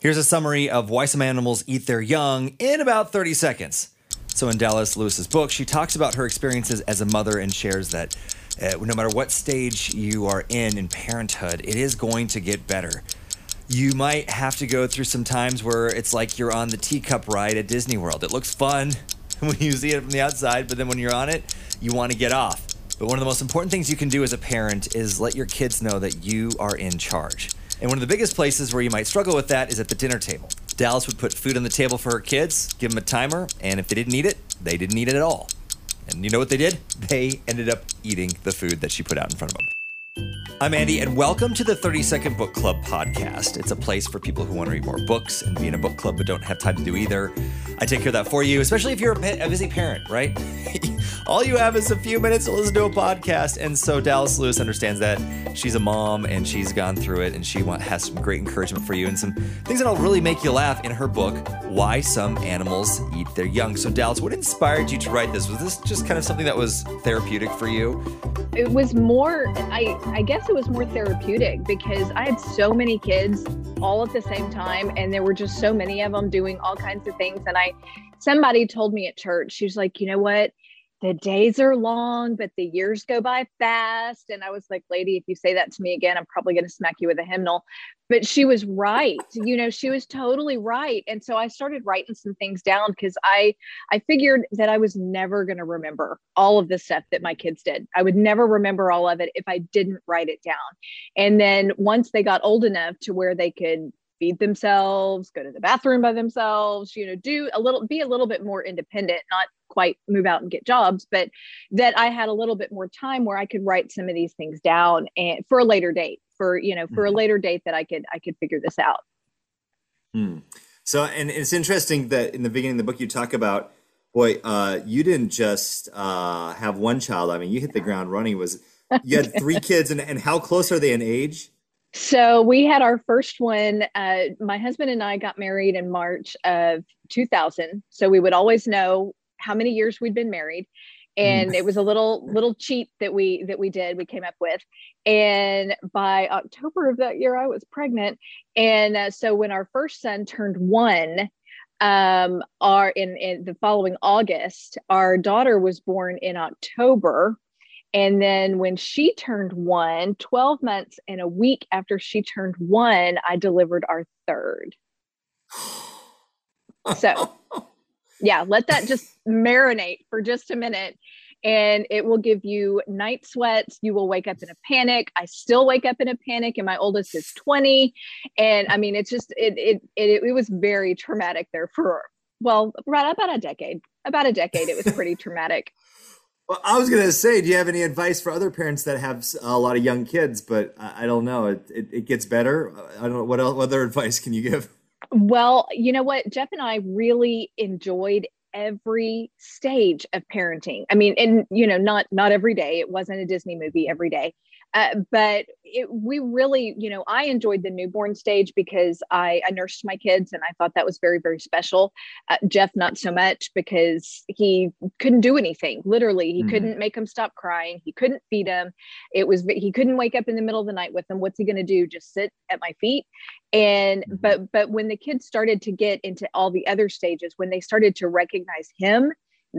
Here's a summary of why some animals eat their young in about 30 seconds. So, in Dallas Lewis's book, she talks about her experiences as a mother and shares that uh, no matter what stage you are in in parenthood, it is going to get better. You might have to go through some times where it's like you're on the teacup ride at Disney World. It looks fun when you see it from the outside, but then when you're on it, you want to get off. But one of the most important things you can do as a parent is let your kids know that you are in charge. And one of the biggest places where you might struggle with that is at the dinner table. Dallas would put food on the table for her kids, give them a timer, and if they didn't eat it, they didn't eat it at all. And you know what they did? They ended up eating the food that she put out in front of them. I'm Andy, and welcome to the 30 Second Book Club podcast. It's a place for people who want to read more books and be in a book club but don't have time to do either. I take care of that for you, especially if you're a, a busy parent, right? All you have is a few minutes to listen to a podcast. And so Dallas Lewis understands that. She's a mom and she's gone through it, and she want, has some great encouragement for you and some things that'll really make you laugh in her book, Why Some Animals Eat Their Young. So, Dallas, what inspired you to write this? Was this just kind of something that was therapeutic for you? It was more, I, I guess it was more therapeutic because I had so many kids all at the same time and there were just so many of them doing all kinds of things and I somebody told me at church she was like you know what the days are long, but the years go by fast. And I was like, lady, if you say that to me again, I'm probably going to smack you with a hymnal. But she was right. You know, she was totally right. And so I started writing some things down because I I figured that I was never going to remember all of the stuff that my kids did. I would never remember all of it if I didn't write it down. And then once they got old enough to where they could feed themselves, go to the bathroom by themselves, you know, do a little, be a little bit more independent, not quite move out and get jobs, but that I had a little bit more time where I could write some of these things down and for a later date, for, you know, for a mm-hmm. later date that I could, I could figure this out. Hmm. So, and it's interesting that in the beginning of the book, you talk about, boy, uh, you didn't just uh, have one child. I mean, you hit the ground running. Was you had three kids, and, and how close are they in age? So we had our first one. Uh, my husband and I got married in March of 2000. So we would always know how many years we'd been married, and it was a little little cheat that we that we did. We came up with, and by October of that year, I was pregnant. And uh, so when our first son turned one, um, our in, in the following August, our daughter was born in October and then when she turned one, 12 months and a week after she turned one, I delivered our third. So, yeah, let that just marinate for just a minute. And it will give you night sweats. You will wake up in a panic. I still wake up in a panic, and my oldest is 20. And I mean, it's just, it, it, it, it was very traumatic there for, well, right about a decade. About a decade, it was pretty traumatic. Well, I was gonna say, do you have any advice for other parents that have a lot of young kids? But I, don't know. It, it, it gets better. I don't know what else. What other advice can you give? Well, you know what, Jeff and I really enjoyed every stage of parenting. I mean, and you know, not not every day. It wasn't a Disney movie every day, uh, but it, we really, you know, I enjoyed the newborn stage because I, I nursed my kids and I thought that was very, very special. Uh, Jeff, not so much because he couldn't do anything. Literally, he mm-hmm. couldn't make them stop crying. He couldn't feed them. It was, he couldn't wake up in the middle of the night with them. What's he going to do? Just sit at my feet. And, mm-hmm. but, but when the kids started to get into all the other stages, when they started to recognize him,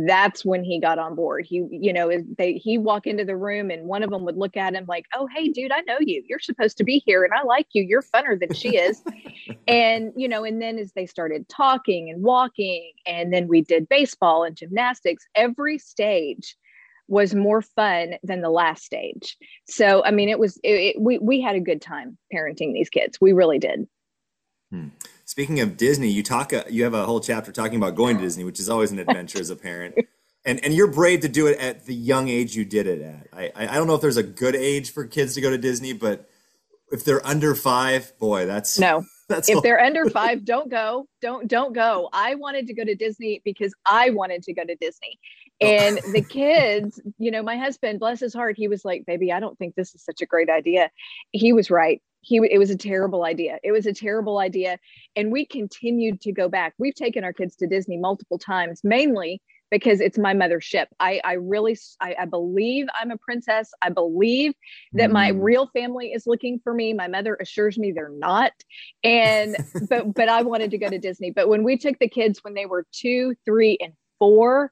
that's when he got on board. He, you know, they he walk into the room and one of them would look at him like, "Oh, hey, dude, I know you. You're supposed to be here, and I like you. You're funner than she is." and you know, and then as they started talking and walking, and then we did baseball and gymnastics. Every stage was more fun than the last stage. So, I mean, it was it, it, we we had a good time parenting these kids. We really did. Hmm. Speaking of Disney, you talk uh, you have a whole chapter talking about going to Disney, which is always an adventure as a parent. And and you're brave to do it at the young age you did it at. I I don't know if there's a good age for kids to go to Disney, but if they're under five, boy, that's no. That's if they're under five, don't go. Don't don't go. I wanted to go to Disney because I wanted to go to Disney. And the kids, you know, my husband, bless his heart, he was like, "Baby, I don't think this is such a great idea." He was right he it was a terrible idea it was a terrible idea and we continued to go back we've taken our kids to disney multiple times mainly because it's my mothership. I, I really, I, I believe I'm a princess. I believe that mm. my real family is looking for me. My mother assures me they're not. And, but, but I wanted to go to Disney. But when we took the kids when they were two, three, and four,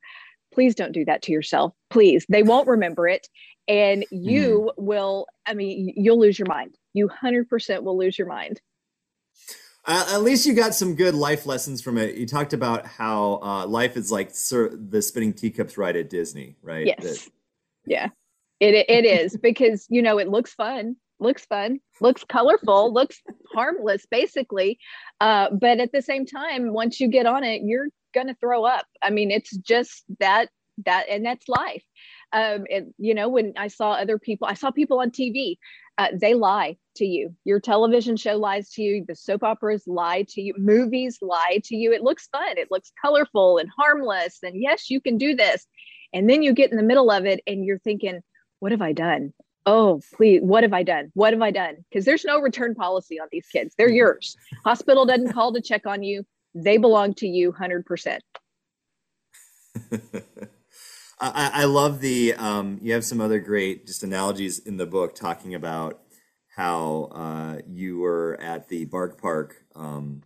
please don't do that to yourself. Please. They won't remember it. And you mm. will, I mean, you'll lose your mind. You 100% will lose your mind. Uh, at least you got some good life lessons from it. You talked about how uh, life is like sir, the spinning teacups ride at Disney, right? Yes. That- yeah, it it is because you know it looks fun, looks fun, looks colorful, looks harmless, basically. Uh, but at the same time, once you get on it, you're gonna throw up. I mean, it's just that that, and that's life. Um, and you know, when I saw other people, I saw people on TV uh, they lie to you. Your television show lies to you. The soap operas lie to you. Movies lie to you. It looks fun. It looks colorful and harmless. And yes, you can do this. And then you get in the middle of it and you're thinking, what have I done? Oh, please, what have I done? What have I done? Because there's no return policy on these kids. They're yours. Hospital doesn't call to check on you. They belong to you 100%. I, I love the. Um, you have some other great just analogies in the book talking about how uh, you were at the Bark Park um,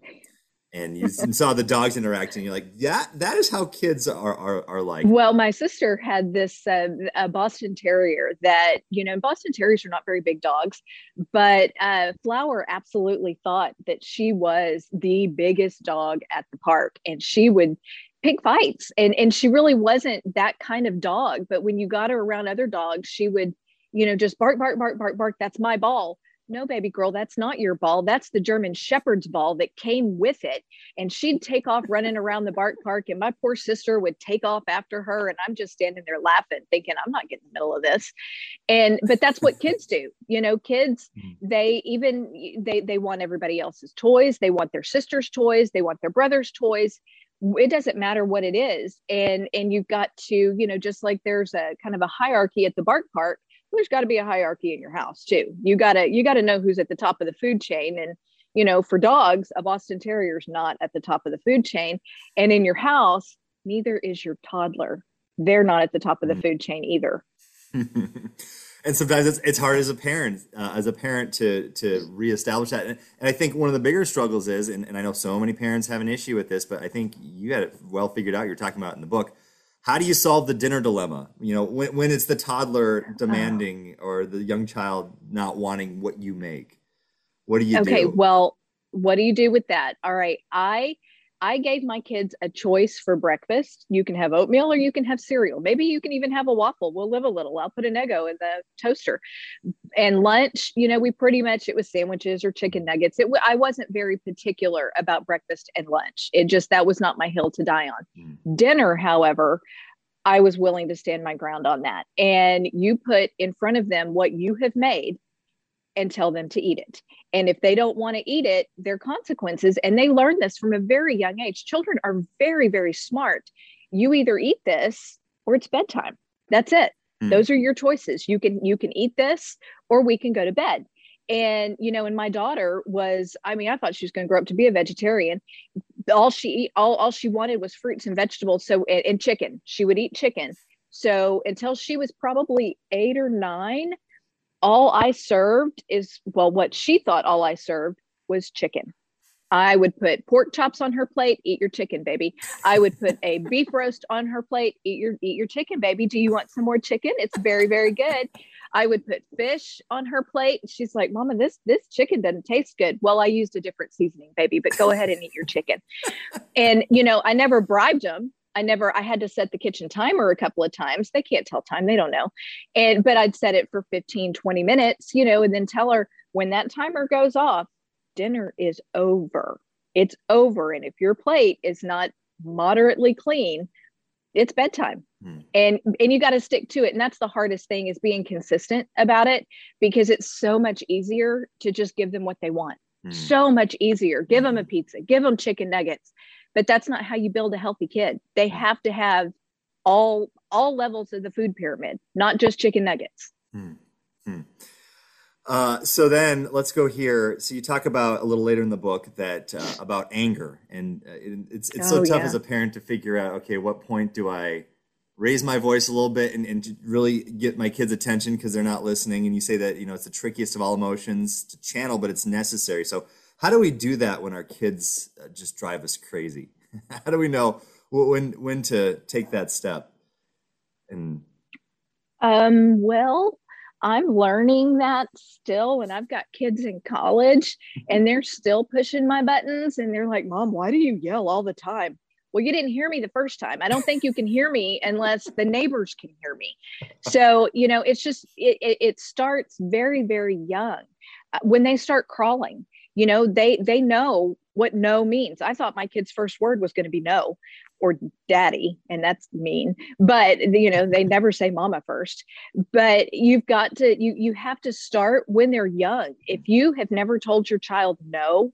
and you saw the dogs interacting. You're like, yeah, that is how kids are are, are like. Well, my sister had this uh, Boston Terrier that you know, Boston Terriers are not very big dogs, but uh, Flower absolutely thought that she was the biggest dog at the park, and she would pick fights. And and she really wasn't that kind of dog but when you got her around other dogs she would you know just bark bark bark bark bark that's my ball. No baby girl that's not your ball. That's the german shepherd's ball that came with it. And she'd take off running around the bark park and my poor sister would take off after her and i'm just standing there laughing thinking i'm not getting in the middle of this. And but that's what kids do you know kids mm. they even they they want everybody else's toys. They want their sister's toys. They want their brother's toys it doesn't matter what it is and and you've got to you know just like there's a kind of a hierarchy at the bark park there's got to be a hierarchy in your house too. You got to you got to know who's at the top of the food chain and you know for dogs a boston terrier is not at the top of the food chain and in your house neither is your toddler. They're not at the top of the mm. food chain either and sometimes it's, it's hard as a parent uh, as a parent to to reestablish that. And, and, i think one of the bigger struggles is and, and i know so many parents have an issue with this but i think you had it well figured out you're talking about in the book. How do you solve the dinner dilemma? You know when, when it's the toddler demanding or the young child not wanting what you make? What do you okay, do? okay well what do you do with that? All right i I gave my kids a choice for breakfast. You can have oatmeal or you can have cereal. Maybe you can even have a waffle. We'll live a little. I'll put an Eggo in the toaster. And lunch, you know, we pretty much it was sandwiches or chicken nuggets. It I wasn't very particular about breakfast and lunch. It just that was not my hill to die on. Mm. Dinner, however, I was willing to stand my ground on that. And you put in front of them what you have made and tell them to eat it. And if they don't want to eat it, there are consequences. And they learn this from a very young age. Children are very, very smart. You either eat this or it's bedtime. That's it. Mm. Those are your choices. You can you can eat this or we can go to bed. And you know, and my daughter was, I mean, I thought she was going to grow up to be a vegetarian. All she all, all she wanted was fruits and vegetables. So and, and chicken. She would eat chicken. So until she was probably eight or nine, all I served is, well, what she thought all I served was chicken. I would put pork chops on her plate, eat your chicken, baby. I would put a beef roast on her plate, eat your eat your chicken, baby. Do you want some more chicken? It's very, very good. I would put fish on her plate. She's like, Mama, this this chicken doesn't taste good. Well, I used a different seasoning, baby, but go ahead and eat your chicken. and you know, I never bribed them. I never, I had to set the kitchen timer a couple of times. They can't tell time, they don't know. And, but I'd set it for 15, 20 minutes, you know, and then tell her when that timer goes off, dinner is over. It's over. And if your plate is not moderately clean, it's bedtime. Hmm. And and you got to stick to it. And that's the hardest thing is being consistent about it because it's so much easier to just give them what they want. Hmm. So much easier. Give them a hmm. pizza, give them chicken nuggets but that's not how you build a healthy kid they mm. have to have all all levels of the food pyramid not just chicken nuggets hmm. Hmm. Uh, so then let's go here. So you talk about a little later in the book that uh, about anger, and uh, it, it's it's so Oh, tough yeah. as a parent to figure out. Okay, what point do I raise my voice a little bit and, and to really get my kids' attention because they're not listening? And you say that you know it's the trickiest of all emotions to channel, but it's necessary. So how do we do that when our kids uh, just drive us crazy? how do we know when when to take that step? And Um, well, I'm learning that still, and I've got kids in college and they're still pushing my buttons and they're like, Mom, why do you yell all the time? Well, you didn't hear me the first time. I don't think you can hear me unless the neighbors can hear me. So, you know, it's just, it, it, it starts very, very young. Uh, when they start crawling, you know, they, they know what no means. I thought my kid's first word was going to be no or daddy, and that's mean, but you know, they never say mama first but you've got to you you have to start when they're young if you have never told your child no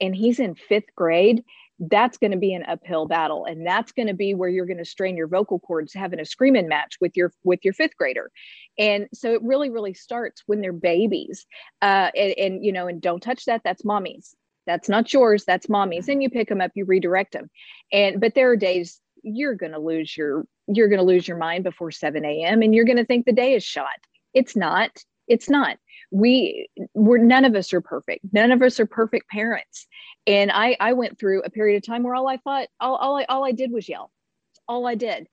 and he's in fifth grade that's going to be an uphill battle and that's going to be where you're going to strain your vocal cords having a screaming match with your with your fifth grader. And so it really really starts when they're babies uh and, and you know and don't touch that that's mommy's. That's not yours that's mommy's. And you pick them up you redirect them and but there are days you're going to lose your you're going to lose your mind before 7 a.m and you're going to think the day is shot. It's not it's not we we're none of us are perfect. None of us are perfect parents. And i i went through a period of time where all i thought all, all i all i did was yell. All i did.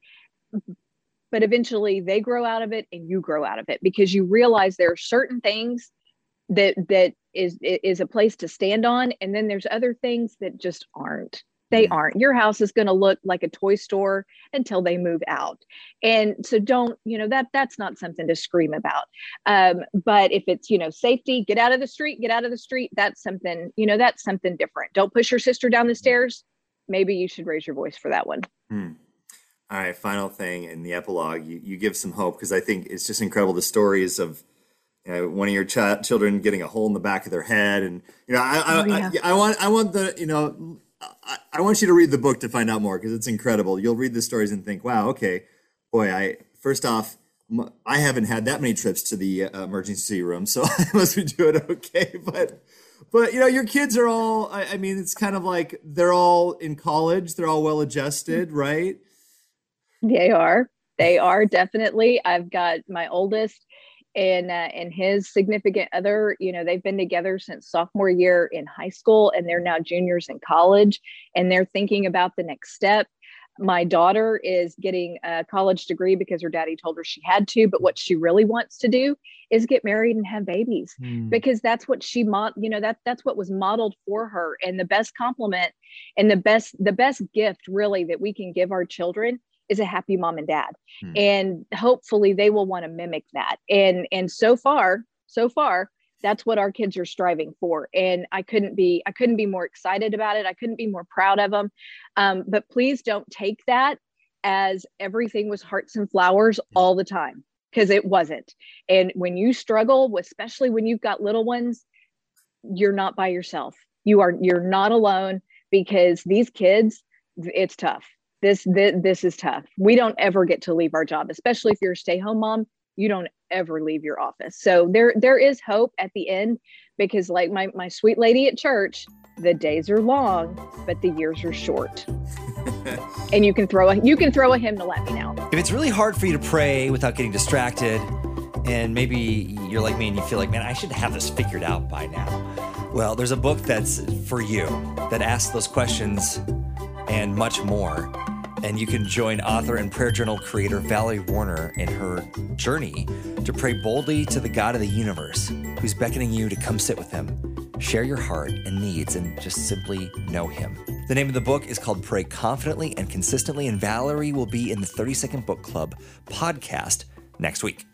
But eventually they grow out of it and you grow out of it because you realize there are certain things that that is is a place to stand on. And then there's other things that just aren't they aren't. Your house is going to look like a toy store until they move out. And so don't you know that that's not something to scream about. Um, but if it's you know safety get out of the street get out of the street that's something you know that's something different. Don't push your sister down the stairs. Maybe you should raise your voice for that one. Hmm. All right, final thing in the epilogue, you, you give some hope because I think it's just incredible the stories of you know, one of your chi- children getting a hole in the back of their head, and you know, I I, Oh, yeah. I, I want I want the you know, I, I want you to read the book to find out more because it's incredible. You'll read the stories and think, wow, okay, boy, I first off. I haven't had that many trips to the uh, emergency room, so I must be doing okay. But, but you know, your kids are all. I, I mean, it's kind of like they're all in college. They're all well adjusted, right? They are. They are definitely. I've got my oldest and uh, and his significant other. You know, they've been together since sophomore year in high school, and they're now juniors in college, and they're thinking about the next step. My daughter is getting a college degree because her daddy told her she had to, but what she really wants to do is get married and have babies because that's what she mod you know that that's what was modeled for her and the best compliment and the best the best gift really that we can give our children is a happy mom and dad. Hmm. and hopefully they will want to mimic that. And and so far so far that's what our kids are striving for. And i couldn't be i couldn't be more excited about it. I couldn't be more proud of them um, but please don't take that as everything was hearts and flowers all the time because it wasn't. And when you struggle especially when you've got little ones you're not by yourself. You are you're not alone because these kids it's tough this this, this is tough we don't ever get to leave our job especially if you're a stay home mom you don't ever leave your office so there there is hope at the end because like my my sweet lady at church the days are long but the years are short and you can throw a you can throw a hymnal at me now If it's really hard for you to pray without getting distracted, and maybe you're like me and you feel like, man, I should have this figured out by now. Well, there's a book that's for you that asks those questions and much more. And you can join author and prayer journal creator Valerie Warner in her journey to pray boldly to the God of the universe who's beckoning you to come sit with him, share your heart and needs, and just simply know him. The name of the book is called Pray Confidently and Consistently, and Valerie will be in the 30 Second Book Club podcast next week.